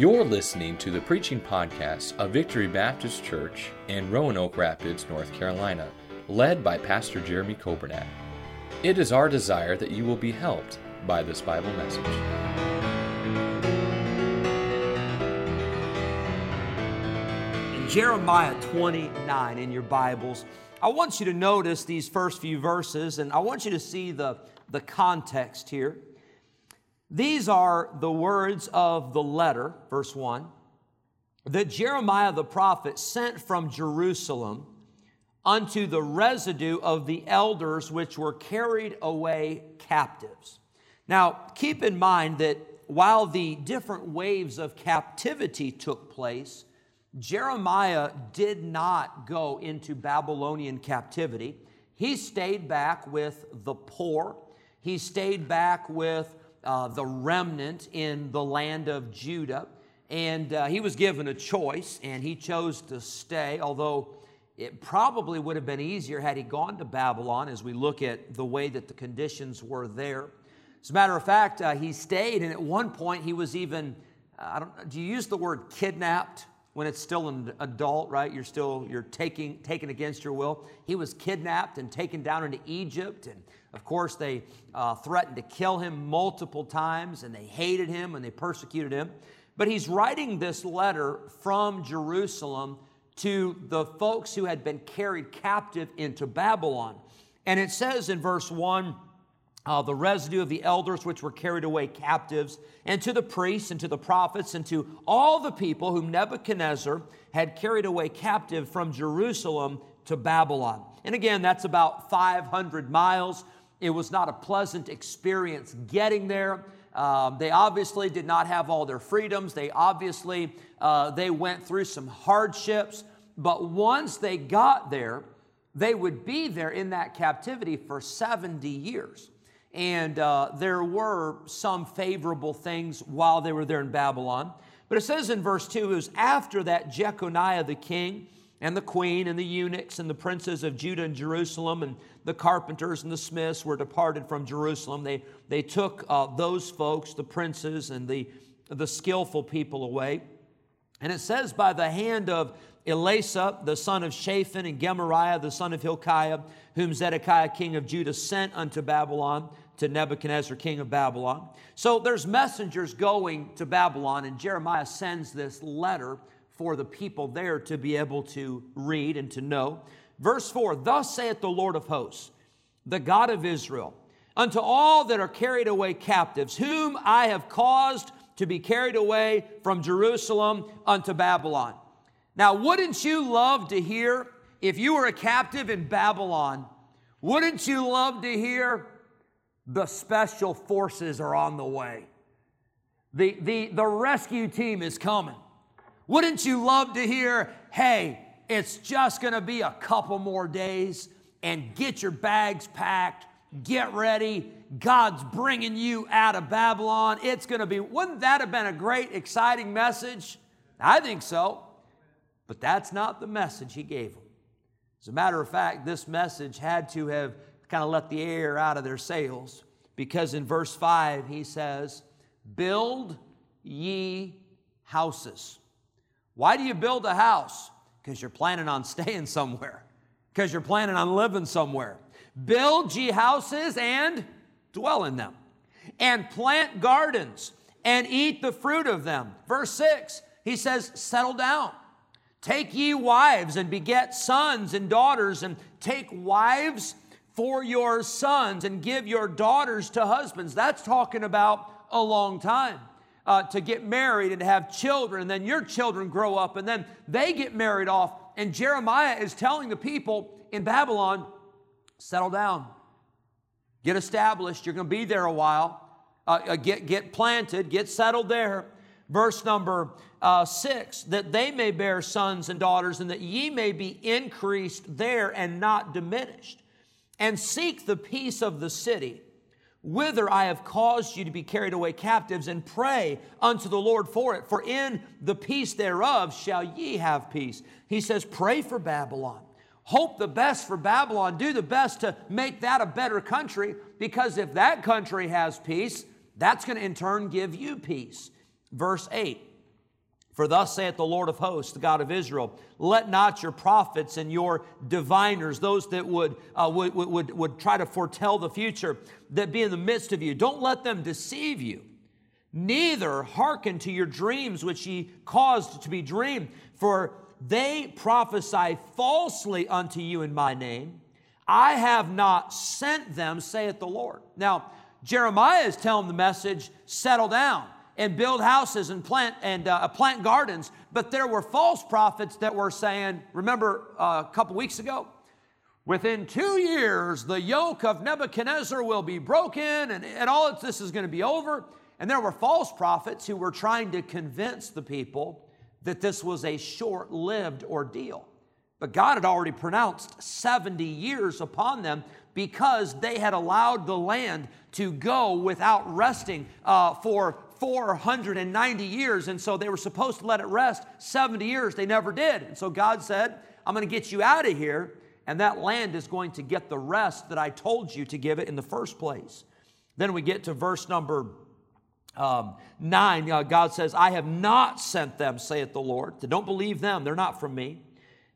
You're listening to the preaching podcast of Victory Baptist Church in Roanoke Rapids, North Carolina, led by Pastor Jeremy Coburnack. It is our desire that you will be helped by this Bible message. In Jeremiah 29 in your Bibles, I want you to notice these first few verses and I want you to see the, the context here. These are the words of the letter, verse 1, that Jeremiah the prophet sent from Jerusalem unto the residue of the elders which were carried away captives. Now, keep in mind that while the different waves of captivity took place, Jeremiah did not go into Babylonian captivity. He stayed back with the poor. He stayed back with uh, the remnant in the land of Judah. And uh, he was given a choice, and he chose to stay, although it probably would have been easier had he gone to Babylon as we look at the way that the conditions were there. As a matter of fact, uh, he stayed, and at one point he was even, uh, I don't do you use the word kidnapped? When it's still an adult, right? You're still you're taking taken against your will. He was kidnapped and taken down into Egypt, and of course they uh, threatened to kill him multiple times, and they hated him and they persecuted him. But he's writing this letter from Jerusalem to the folks who had been carried captive into Babylon, and it says in verse one uh, the residue of the elders which were carried away captives, and to the priests and to the prophets and to all the people whom Nebuchadnezzar had carried away captive from Jerusalem to Babylon. And again, that's about 500 miles. It was not a pleasant experience getting there. Um, they obviously did not have all their freedoms. They obviously uh, they went through some hardships. But once they got there, they would be there in that captivity for 70 years. And uh, there were some favorable things while they were there in Babylon. But it says in verse 2 it was after that Jeconiah the king and the queen and the eunuchs and the princes of Judah and Jerusalem and the carpenters and the smiths were departed from Jerusalem. They, they took uh, those folks, the princes and the, the skillful people away. And it says, by the hand of Elasah, the son of Shaphan, and Gemariah, the son of Hilkiah, whom Zedekiah, king of Judah, sent unto Babylon to Nebuchadnezzar, king of Babylon. So there's messengers going to Babylon, and Jeremiah sends this letter for the people there to be able to read and to know. Verse 4 Thus saith the Lord of hosts, the God of Israel, unto all that are carried away captives, whom I have caused to be carried away from Jerusalem unto Babylon. Now, wouldn't you love to hear if you were a captive in Babylon? Wouldn't you love to hear the special forces are on the way? The, the, the rescue team is coming. Wouldn't you love to hear, hey, it's just gonna be a couple more days and get your bags packed, get ready. God's bringing you out of Babylon. It's gonna be, wouldn't that have been a great, exciting message? I think so. But that's not the message he gave them. As a matter of fact, this message had to have kind of let the air out of their sails because in verse 5 he says, Build ye houses. Why do you build a house? Because you're planning on staying somewhere, because you're planning on living somewhere. Build ye houses and dwell in them, and plant gardens and eat the fruit of them. Verse 6, he says, Settle down Take ye wives and beget sons and daughters, and take wives for your sons and give your daughters to husbands. That's talking about a long time. Uh, to get married and have children, and then your children grow up, and then they get married off. And Jeremiah is telling the people in Babylon, settle down, get established. You're going to be there a while. Uh, uh, get, get planted, get settled there. Verse number uh, 6 that they may bear sons and daughters, and that ye may be increased there and not diminished. And seek the peace of the city, whither I have caused you to be carried away captives, and pray unto the Lord for it. For in the peace thereof shall ye have peace. He says, Pray for Babylon. Hope the best for Babylon. Do the best to make that a better country, because if that country has peace, that's going to in turn give you peace. Verse 8 For thus saith the Lord of hosts, the God of Israel, let not your prophets and your diviners, those that would, uh, would, would, would try to foretell the future, that be in the midst of you, don't let them deceive you. Neither hearken to your dreams which ye caused to be dreamed, for they prophesy falsely unto you in my name. I have not sent them, saith the Lord. Now, Jeremiah is telling the message, settle down and build houses and plant and uh, plant gardens. But there were false prophets that were saying, remember uh, a couple weeks ago, within two years the yoke of Nebuchadnezzar will be broken and, and all of this is going to be over. And there were false prophets who were trying to convince the people that this was a short lived ordeal. But God had already pronounced 70 years upon them because they had allowed the land to go without resting uh, for 490 years. And so they were supposed to let it rest 70 years. They never did. And so God said, I'm going to get you out of here, and that land is going to get the rest that I told you to give it in the first place. Then we get to verse number um, 9. Uh, God says, I have not sent them, saith the Lord. Don't believe them, they're not from me.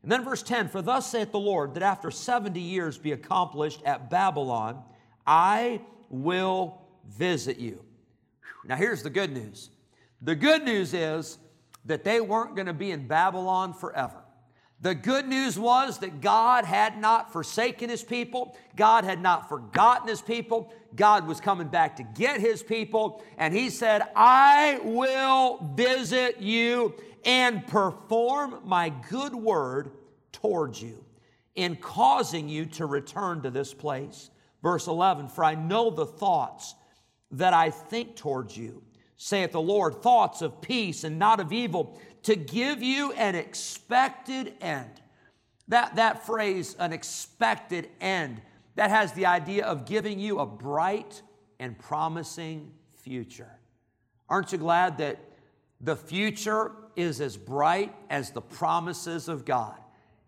And then verse 10 For thus saith the Lord, that after 70 years be accomplished at Babylon, I will visit you. Now, here's the good news the good news is that they weren't going to be in Babylon forever. The good news was that God had not forsaken his people. God had not forgotten his people. God was coming back to get his people. And he said, I will visit you and perform my good word towards you in causing you to return to this place. Verse 11, for I know the thoughts that I think towards you, saith the Lord, thoughts of peace and not of evil, to give you an expected end. That, that phrase, an expected end, that has the idea of giving you a bright and promising future. Aren't you glad that the future is as bright as the promises of God?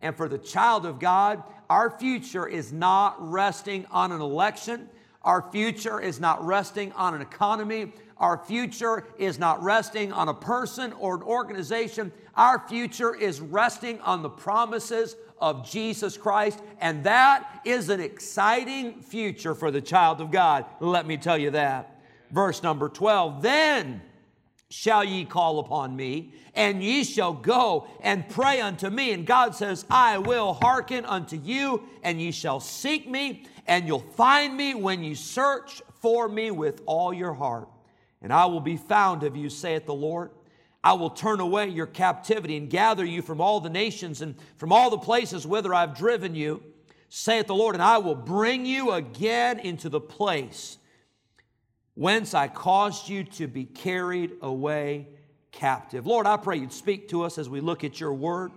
And for the child of God, our future is not resting on an election. Our future is not resting on an economy. Our future is not resting on a person or an organization. Our future is resting on the promises of Jesus Christ. And that is an exciting future for the child of God. Let me tell you that. Verse number 12 Then shall ye call upon me, and ye shall go and pray unto me. And God says, I will hearken unto you, and ye shall seek me, and you'll find me when you search for me with all your heart. And I will be found of you, saith the Lord. I will turn away your captivity and gather you from all the nations and from all the places whither I've driven you, saith the Lord, and I will bring you again into the place whence I caused you to be carried away captive. Lord, I pray you'd speak to us as we look at your word.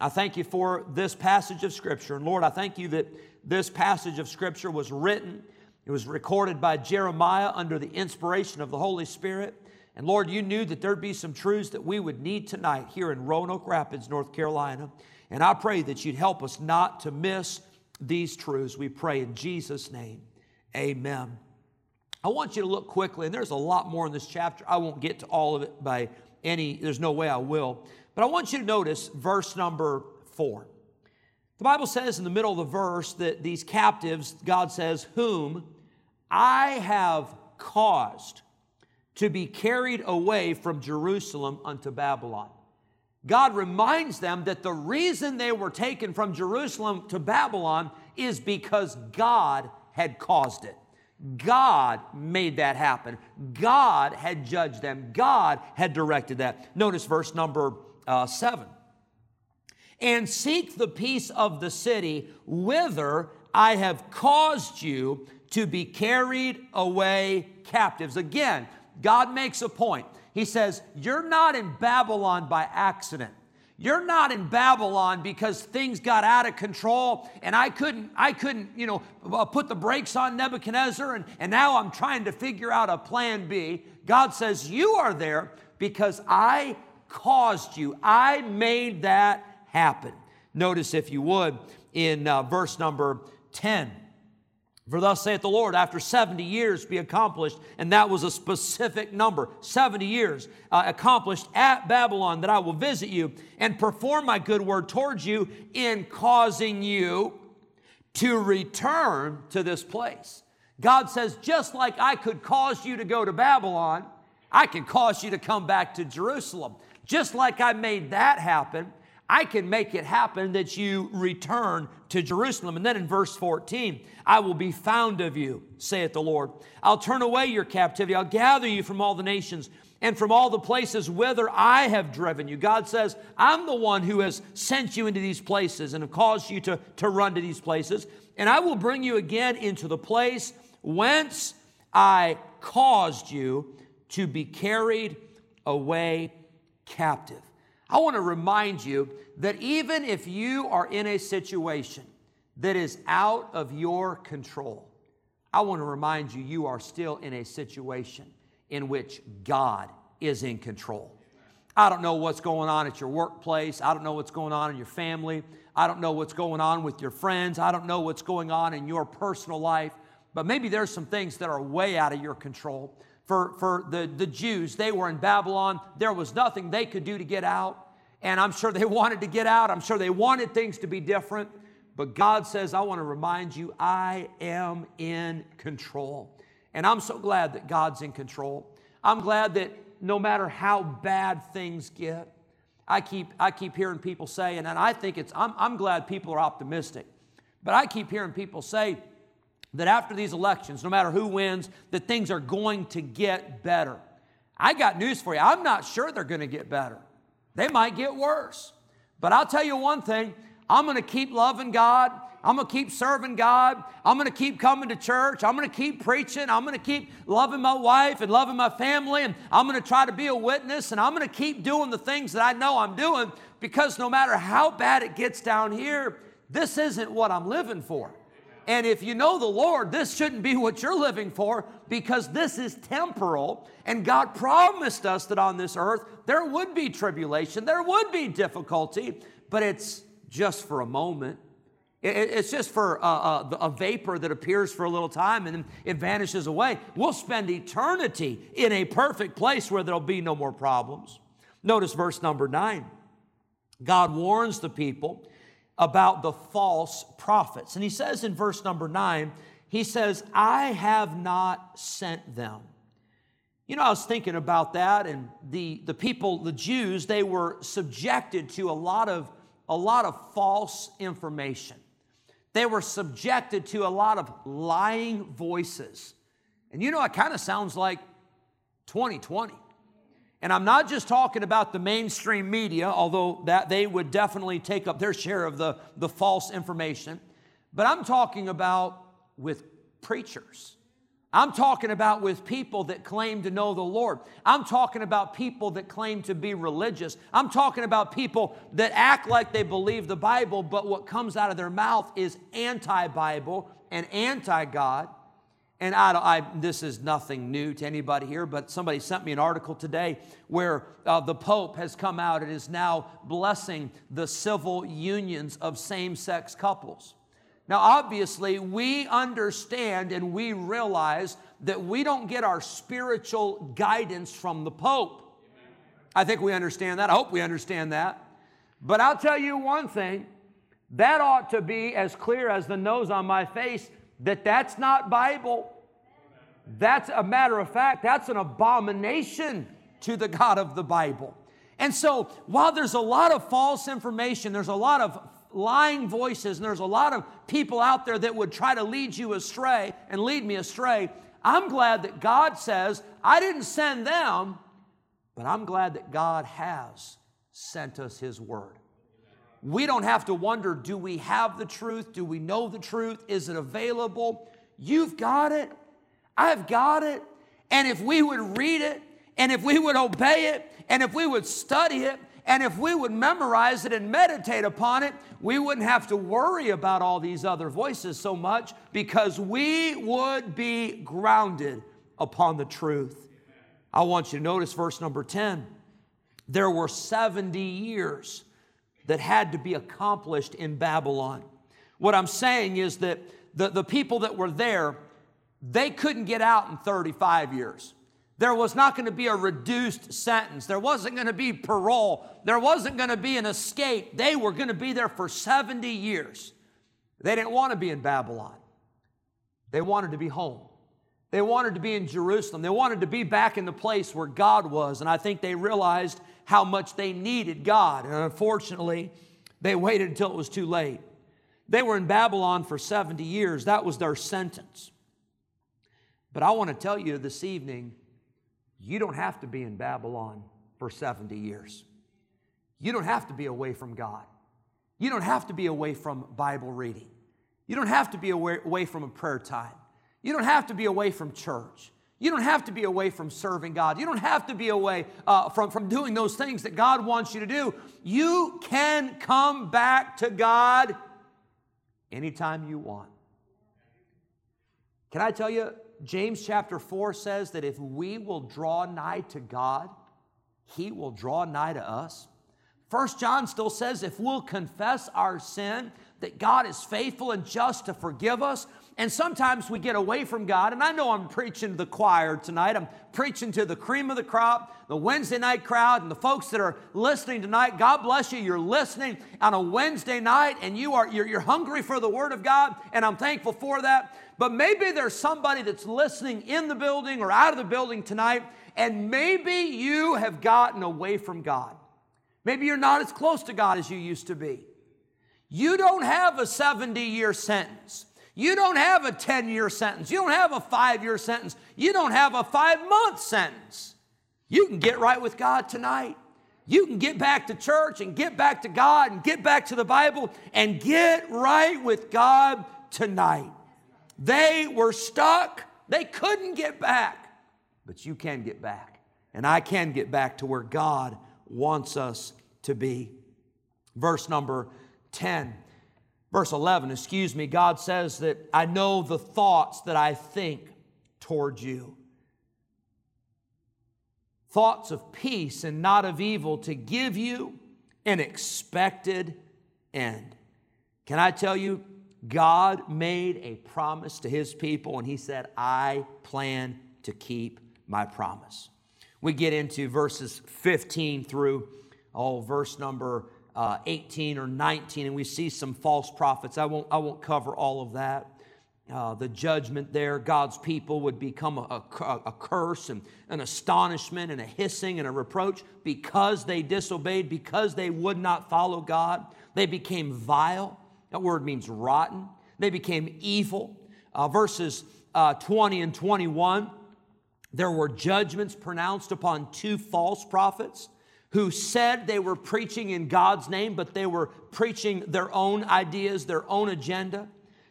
I thank you for this passage of Scripture. And Lord, I thank you that this passage of Scripture was written, it was recorded by Jeremiah under the inspiration of the Holy Spirit. And Lord, you knew that there'd be some truths that we would need tonight here in Roanoke Rapids, North Carolina. And I pray that you'd help us not to miss these truths. We pray in Jesus' name. Amen. I want you to look quickly, and there's a lot more in this chapter. I won't get to all of it by any, there's no way I will. But I want you to notice verse number four. The Bible says in the middle of the verse that these captives, God says, whom I have caused to be carried away from Jerusalem unto Babylon. God reminds them that the reason they were taken from Jerusalem to Babylon is because God had caused it. God made that happen. God had judged them. God had directed that. Notice verse number uh, seven. And seek the peace of the city whither I have caused you to be carried away captives. Again, God makes a point. He says, You're not in Babylon by accident. You're not in Babylon because things got out of control and I couldn't, I couldn't, you know, uh, put the brakes on Nebuchadnezzar and, and now I'm trying to figure out a plan B. God says, You are there because I caused you. I made that happen. Notice, if you would, in uh, verse number 10. For thus saith the Lord, after 70 years be accomplished, and that was a specific number 70 years uh, accomplished at Babylon, that I will visit you and perform my good word towards you in causing you to return to this place. God says, just like I could cause you to go to Babylon, I can cause you to come back to Jerusalem. Just like I made that happen, I can make it happen that you return to Jerusalem. And then in verse 14, I will be found of you, saith the Lord. I'll turn away your captivity. I'll gather you from all the nations and from all the places whither I have driven you. God says, I'm the one who has sent you into these places and have caused you to, to run to these places. And I will bring you again into the place whence I caused you to be carried away captive. I want to remind you that even if you are in a situation that is out of your control, I want to remind you, you are still in a situation in which God is in control. I don't know what's going on at your workplace. I don't know what's going on in your family. I don't know what's going on with your friends. I don't know what's going on in your personal life. But maybe there's some things that are way out of your control. For, for the, the Jews, they were in Babylon. There was nothing they could do to get out. And I'm sure they wanted to get out. I'm sure they wanted things to be different. But God says, I want to remind you, I am in control. And I'm so glad that God's in control. I'm glad that no matter how bad things get, I keep, I keep hearing people say, and I think it's, I'm, I'm glad people are optimistic, but I keep hearing people say that after these elections, no matter who wins, that things are going to get better. I got news for you. I'm not sure they're going to get better. They might get worse. But I'll tell you one thing I'm going to keep loving God. I'm going to keep serving God. I'm going to keep coming to church. I'm going to keep preaching. I'm going to keep loving my wife and loving my family. And I'm going to try to be a witness. And I'm going to keep doing the things that I know I'm doing because no matter how bad it gets down here, this isn't what I'm living for. And if you know the Lord, this shouldn't be what you're living for because this is temporal. And God promised us that on this earth there would be tribulation, there would be difficulty, but it's just for a moment. It's just for uh, uh, a, a, a, vapor that appears for a little time and then it vanishes away. We'll spend eternity in a perfect place where there'll be no more problems. Notice verse number nine. God warns the people about the false prophets. And he says in verse number nine, he says, I have not sent them. You know, I was thinking about that, and the, the people, the Jews, they were subjected to a lot of a lot of false information. They were subjected to a lot of lying voices. And you know, it kind of sounds like 2020. And I'm not just talking about the mainstream media, although that they would definitely take up their share of the, the false information, but I'm talking about with preachers. I'm talking about with people that claim to know the Lord. I'm talking about people that claim to be religious. I'm talking about people that act like they believe the Bible, but what comes out of their mouth is anti Bible and anti God. And I, I, this is nothing new to anybody here, but somebody sent me an article today where uh, the Pope has come out and is now blessing the civil unions of same sex couples. Now, obviously, we understand and we realize that we don't get our spiritual guidance from the Pope. I think we understand that. I hope we understand that. But I'll tell you one thing that ought to be as clear as the nose on my face that that's not Bible. That's a matter of fact, that's an abomination to the God of the Bible. And so, while there's a lot of false information, there's a lot of lying voices, and there's a lot of people out there that would try to lead you astray and lead me astray, I'm glad that God says, I didn't send them, but I'm glad that God has sent us His Word. We don't have to wonder do we have the truth? Do we know the truth? Is it available? You've got it. I've got it. And if we would read it, and if we would obey it, and if we would study it, and if we would memorize it and meditate upon it, we wouldn't have to worry about all these other voices so much because we would be grounded upon the truth. I want you to notice verse number 10. There were 70 years that had to be accomplished in Babylon. What I'm saying is that the, the people that were there, they couldn't get out in 35 years. There was not going to be a reduced sentence. There wasn't going to be parole. There wasn't going to be an escape. They were going to be there for 70 years. They didn't want to be in Babylon. They wanted to be home. They wanted to be in Jerusalem. They wanted to be back in the place where God was. And I think they realized how much they needed God. And unfortunately, they waited until it was too late. They were in Babylon for 70 years. That was their sentence. But I want to tell you this evening you don't have to be in Babylon for 70 years. You don't have to be away from God. You don't have to be away from Bible reading. You don't have to be away, from a prayer time. You don't have to be away from church. You don't have to be away from serving God. You don't have to be away uh, from, from doing those things that God wants you to do. You can come back to God anytime you want. Can I tell you, James chapter 4 says that if we will draw nigh to God, He will draw nigh to us. First John still says if we'll confess our sin, that God is faithful and just to forgive us. And sometimes we get away from God. And I know I'm preaching to the choir tonight. I'm preaching to the cream of the crop, the Wednesday night crowd, and the folks that are listening tonight. God bless you. You're listening on a Wednesday night and you are you're, you're hungry for the Word of God, and I'm thankful for that. But maybe there's somebody that's listening in the building or out of the building tonight, and maybe you have gotten away from God. Maybe you're not as close to God as you used to be. You don't have a 70 year sentence. You don't have a 10 year sentence. You don't have a five year sentence. You don't have a five month sentence. You can get right with God tonight. You can get back to church and get back to God and get back to the Bible and get right with God tonight. They were stuck. They couldn't get back. But you can get back. And I can get back to where God wants us to be. Verse number 10. Verse 11, excuse me, God says that I know the thoughts that I think toward you. Thoughts of peace and not of evil to give you an expected end. Can I tell you, God made a promise to his people and he said, I plan to keep my promise. We get into verses 15 through, oh, verse number uh, 18 or 19, and we see some false prophets. I won't, I won't cover all of that. Uh, the judgment there, God's people would become a, a, a, curse and an astonishment and a hissing and a reproach because they disobeyed, because they would not follow God. They became vile. That word means rotten. They became evil. Uh, verses uh, 20 and 21, there were judgments pronounced upon two false prophets who said they were preaching in God's name, but they were preaching their own ideas, their own agenda.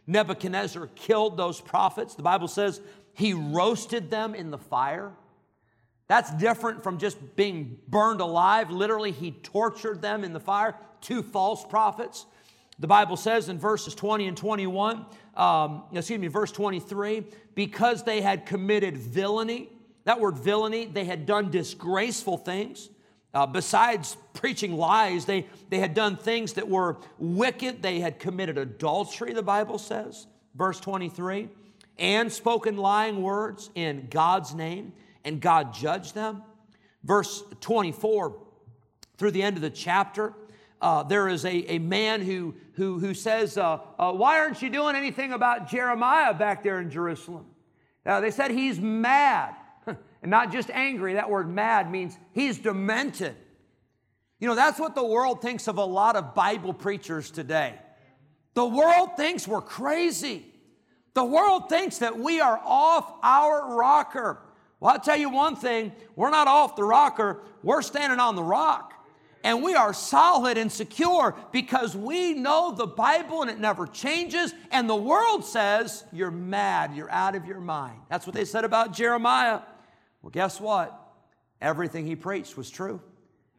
Nebuchadnezzar killed those prophets. The Bible says he roasted them in the fire. That's different from just being burned alive. Literally, he tortured them in the fire. Two false prophets. The Bible says in verses 20 and 21, um, excuse me, verse 23, because they had committed villainy, that word villainy, they had done disgraceful things. Uh, besides preaching lies, they, they had done things that were wicked. They had committed adultery, the Bible says, verse 23, and spoken lying words in God's name, and God judged them. Verse 24, through the end of the chapter, uh, there is a, a man who, who, who says, uh, uh, Why aren't you doing anything about Jeremiah back there in Jerusalem? Now, they said he's mad. And not just angry, that word mad means he's demented. You know, that's what the world thinks of a lot of Bible preachers today. The world thinks we're crazy. The world thinks that we are off our rocker. Well, I'll tell you one thing we're not off the rocker, we're standing on the rock. And we are solid and secure because we know the Bible and it never changes. And the world says, You're mad, you're out of your mind. That's what they said about Jeremiah. Well, guess what? Everything he preached was true.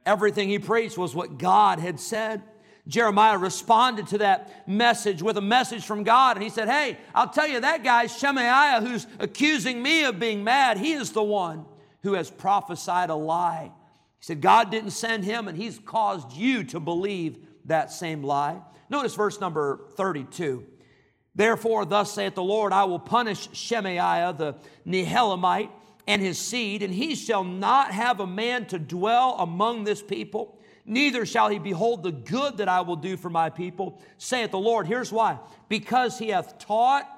Everything he preached was what God had said. Jeremiah responded to that message with a message from God, and he said, Hey, I'll tell you that guy, Shemaiah, who's accusing me of being mad, he is the one who has prophesied a lie. He said, God didn't send him, and he's caused you to believe that same lie. Notice verse number 32. Therefore, thus saith the Lord, I will punish Shemaiah the Nehelamite and his seed, and he shall not have a man to dwell among this people, neither shall he behold the good that I will do for my people, saith the Lord. Here's why because he hath taught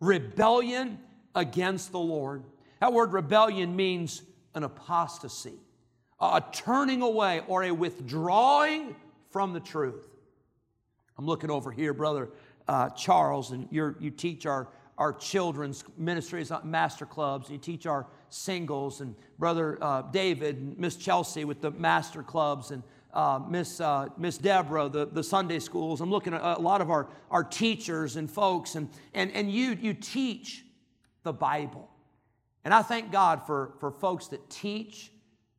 rebellion against the Lord. That word rebellion means an apostasy, a turning away, or a withdrawing from the truth. I'm looking over here, brother uh, Charles, and you you teach our, our children's ministries, uh, master clubs, you teach our singles, and brother uh, David and Miss Chelsea with the master clubs, and uh, Miss, uh, Miss Deborah, the, the Sunday schools. I'm looking at a lot of our, our teachers and folks, and, and, and you, you teach the Bible. And I thank God for, for folks that teach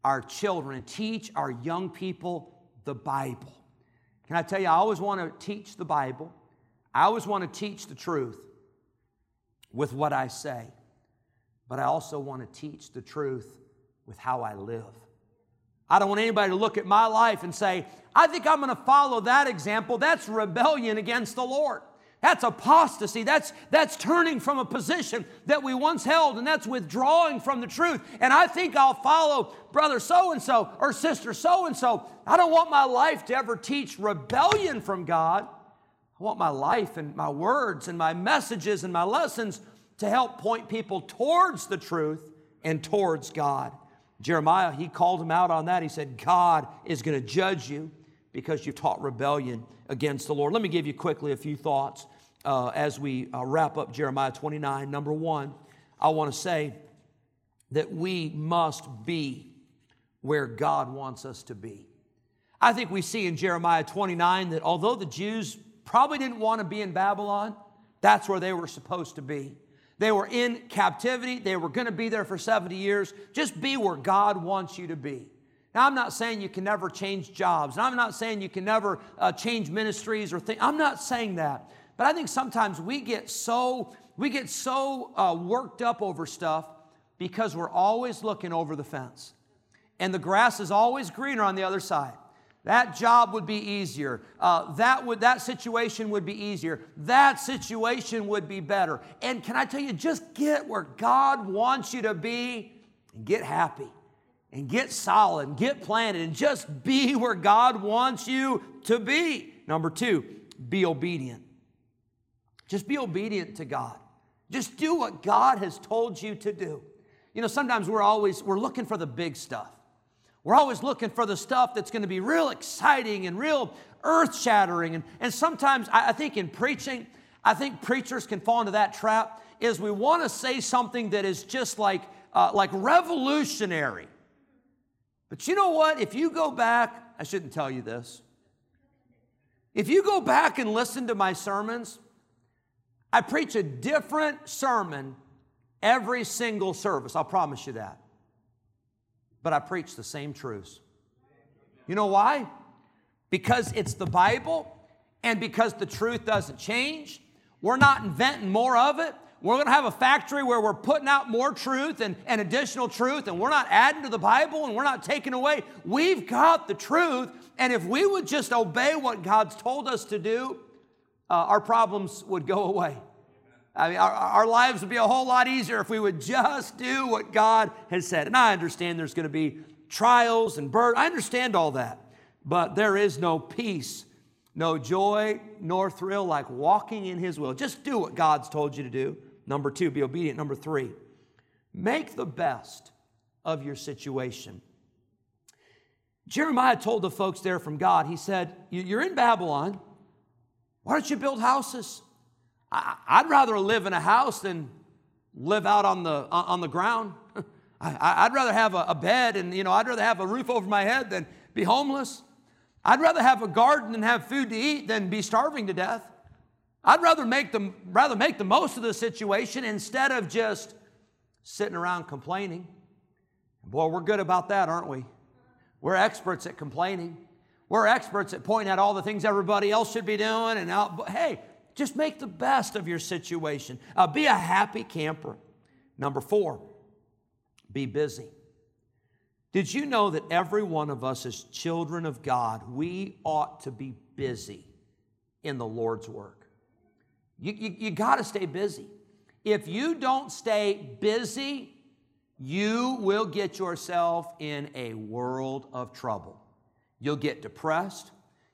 our children teach our young people the Bible. Can I tell you, I always want to teach the Bible. I always want to teach the truth with what I say, but I also want to teach the truth with how I live. I don't want anybody to look at my life and say, I think I'm going to follow that example. That's rebellion against the Lord. That's apostasy. That's, that's turning from a position that we once held, and that's withdrawing from the truth. And I think I'll follow brother so and so or sister so and so. I don't want my life to ever teach rebellion from God. I want my life and my words and my messages and my lessons to help point people towards the truth and towards God. Jeremiah, he called him out on that. He said, God is going to judge you because you've taught rebellion against the Lord. Let me give you quickly a few thoughts uh, as we uh, wrap up Jeremiah 29. Number one, I want to say that we must be where God wants us to be. I think we see in Jeremiah 29 that although the Jews probably didn't want to be in Babylon. That's where they were supposed to be. They were in captivity. They were going to be there for 70 years. Just be where God wants you to be. Now, I'm not saying you can never change jobs, and I'm not saying you can never uh, change ministries or things. I'm not saying that. But I think sometimes we get so we get so uh, worked up over stuff because we're always looking over the fence, and the grass is always greener on the other side. That job would be easier. Uh, that, would, that situation would be easier. That situation would be better. And can I tell you, just get where God wants you to be and get happy and get solid get planted and just be where God wants you to be. Number two, be obedient. Just be obedient to God. Just do what God has told you to do. You know, sometimes we're always we're looking for the big stuff. We're always looking for the stuff that's going to be real exciting and real earth shattering. And, and sometimes I, I think in preaching, I think preachers can fall into that trap is we want to say something that is just like, uh, like revolutionary. But you know what? If you go back, I shouldn't tell you this. If you go back and listen to my sermons, I preach a different sermon every single service. I'll promise you that but I preach the same truths. You know why? Because it's the Bible and because the truth doesn't change. We're not inventing more of it. We're going to have a factory where we're putting out more truth and, and additional truth, and we're not adding to the Bible and we're not taking away. We've got the truth, and if we would just obey what God's told us to do, uh, our problems would go away. I mean, our, our, lives would be a whole lot easier if we would just do what God has said. And I understand there's going to be trials and burden. I understand all that. But there is no peace, no joy, nor thrill like walking in His will. Just do what God's told you to do. Number two, be obedient. Number three, make the best of your situation. Jeremiah told the folks there from God, he said, You're in Babylon. Why don't you build houses? I, would rather live in a house than live out on the, on the ground. I, would rather have a, bed and, you know, I'd rather have a roof over my head than be homeless. I'd rather have a garden and have food to eat than be starving to death. I'd rather make the, rather make the most of the situation instead of just sitting around complaining. Boy, we're good about that, aren't we? We're experts at complaining. We're experts at pointing out all the things everybody else should be doing. And out, hey, just make the best of your situation. Uh, be a happy camper. Number four, be busy. Did you know that every one of us, as children of God, we ought to be busy in the Lord's work? You, you, you got to stay busy. If you don't stay busy, you will get yourself in a world of trouble. You'll get depressed,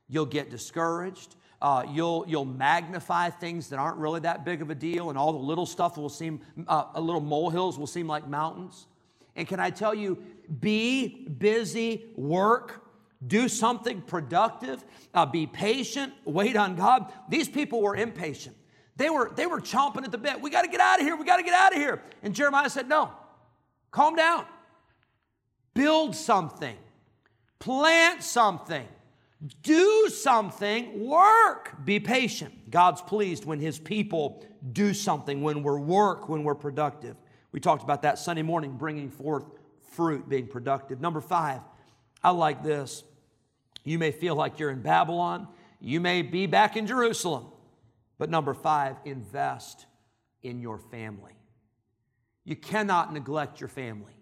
you'll get discouraged, uh, you'll, you'll magnify things that aren't really that big of a deal, and all the little stuff will seem, uh, little molehills will seem like mountains. And can I tell you, be busy, work, do something productive, uh, be patient, wait on God. These people were impatient. They were, they were chomping at the bit. We got to get out of here. We got to get out of here. And Jeremiah said, No, calm down. Build something, plant something, do something, work. Be patient. God's pleased when His people do something, when we're work, when we're productive. We talked about that Sunday morning, bringing forth fruit, being productive. Number five, I like this. You may feel like you're in Babylon, you may be back in Jerusalem. But number five, invest in your family. You cannot neglect your family.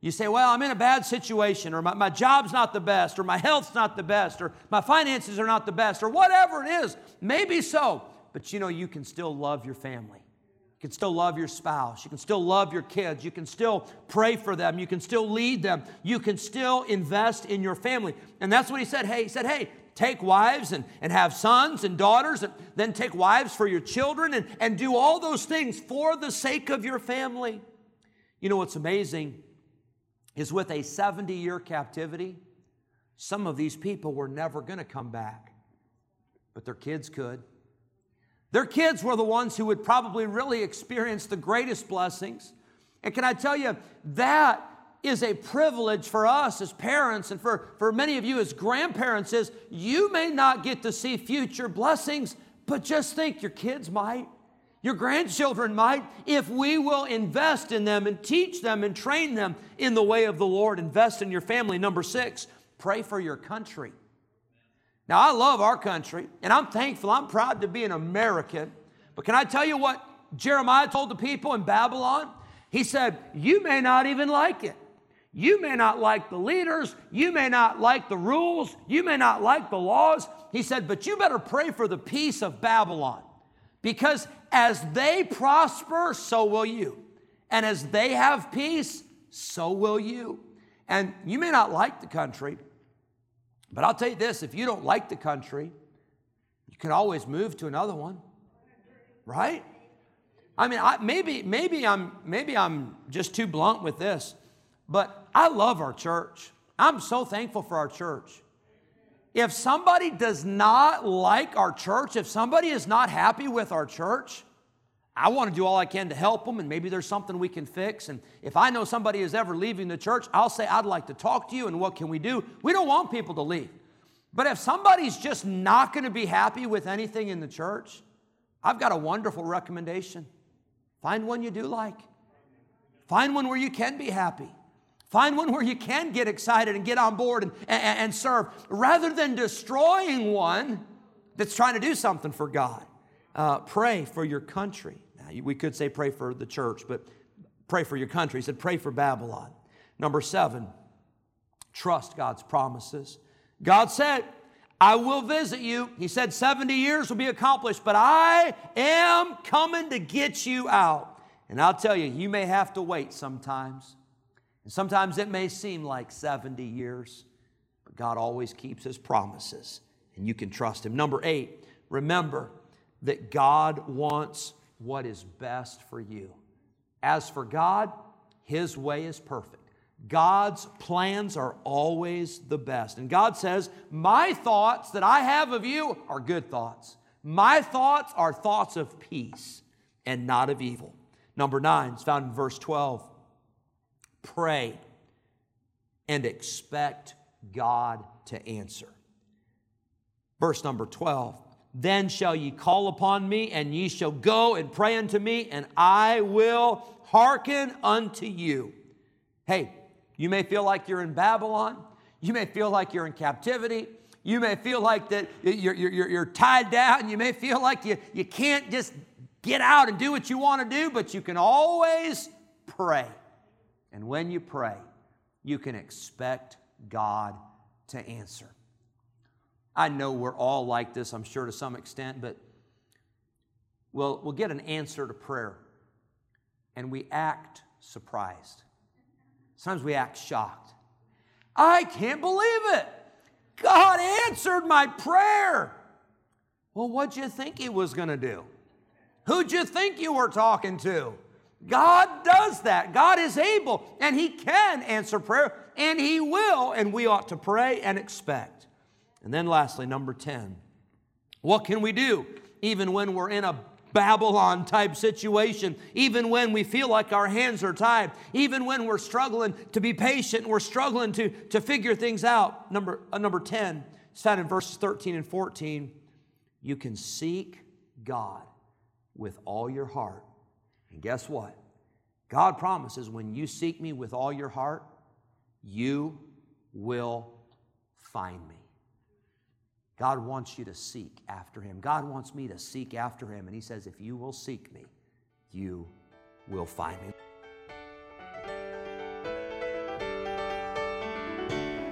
You say, Well, I'm in a bad situation, or my, my job's not the best, or my health's not the best, or my finances are not the best, or whatever it is. Maybe so, but you know, you can still love your family. You can still love your spouse. You can still love your kids. You can still pray for them. You can still lead them. You can still invest in your family. And that's what he said. Hey, he said, Hey, take wives and, and have sons and daughters, and then take wives for your children and, and do all those things for the sake of your family. You know what's amazing is with a 70 year captivity, some of these people were never going to come back, but their kids could. Their kids were the ones who would probably really experience the greatest blessings. And can I tell you, that is a privilege for us as parents and for, for many of you as grandparents is you may not get to see future blessings, but just think your kids might. Your grandchildren might, if we will invest in them and teach them and train them in the way of the Lord. Invest in your family. Number six, pray for your country. Now, I love our country, and I'm thankful. I'm proud to be an American. But can I tell you what Jeremiah told the people in Babylon? He said, You may not even like it. You may not like the leaders. You may not like the rules. You may not like the laws. He said, but you better pray for the peace of Babylon because as they prosper, so will you. And as they have peace, so will you. And you may not like the country, but I'll tell you this if you don't like the country, you can always move to another one. Right? I mean, I, maybe, maybe, I'm, maybe I'm just too blunt with this. But I love our church. I'm so thankful for our church. If somebody does not like our church, if somebody is not happy with our church, I want to do all I can to help them, and maybe there's something we can fix. And if I know somebody is ever leaving the church, I'll say, I'd like to talk to you, and what can we do? We don't want people to leave. But if somebody's just not going to be happy with anything in the church, I've got a wonderful recommendation. Find one you do like, find one where you can be happy. Find one where you can get excited and get on board and, and, and serve rather than destroying one that's trying to do something for God. Uh, pray for your country. Now, we could say pray for the church, but pray for your country. He said pray for Babylon. Number seven, trust God's promises. God said, I will visit you. He said 70 years will be accomplished, but I am coming to get you out. And I'll tell you, you may have to wait sometimes. And sometimes it may seem like 70 years, but God always keeps his promises, and you can trust him. Number eight, remember that God wants what is best for you. As for God, his way is perfect. God's plans are always the best. And God says, My thoughts that I have of you are good thoughts. My thoughts are thoughts of peace and not of evil. Number nine is found in verse 12 pray, and expect God to answer. Verse number 12 Then shall ye call upon me, and ye shall go and pray unto me, and I will hearken unto you. Hey, you may feel like you're in Babylon. You may feel like you're in captivity. You may feel like that you're, you're, you're tied down. You may feel like you, you can't just get out and do what you want to do, but you can always pray. And when you pray, you can expect God to answer. I know we're all like this, I'm sure to some extent, but we'll, we'll get an answer to prayer and we act surprised. Sometimes we act shocked. I can't believe it. God answered my prayer. Well, what'd you think He was going to do? Who'd you think you were talking to? God does that. God is able and He can answer prayer and He will, and we ought to pray and expect. And then, lastly, number 10, what can we do even when we're in a Babylon type situation, even when we feel like our hands are tied, even when we're struggling to be patient, we're struggling to, to figure things out. Number, uh, number 10, it's found in verses 13 and 14. You can seek God with all your heart. And guess what? God promises when you seek me with all your heart, you will find me. God wants you to seek after Him. God wants me to seek after Him. And He says, if you will seek me, you will find me.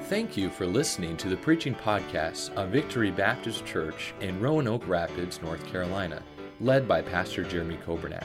Thank you for listening to the preaching podcast of Victory Baptist Church in Roanoke Rapids, North Carolina, led by Pastor Jeremy Coburnett.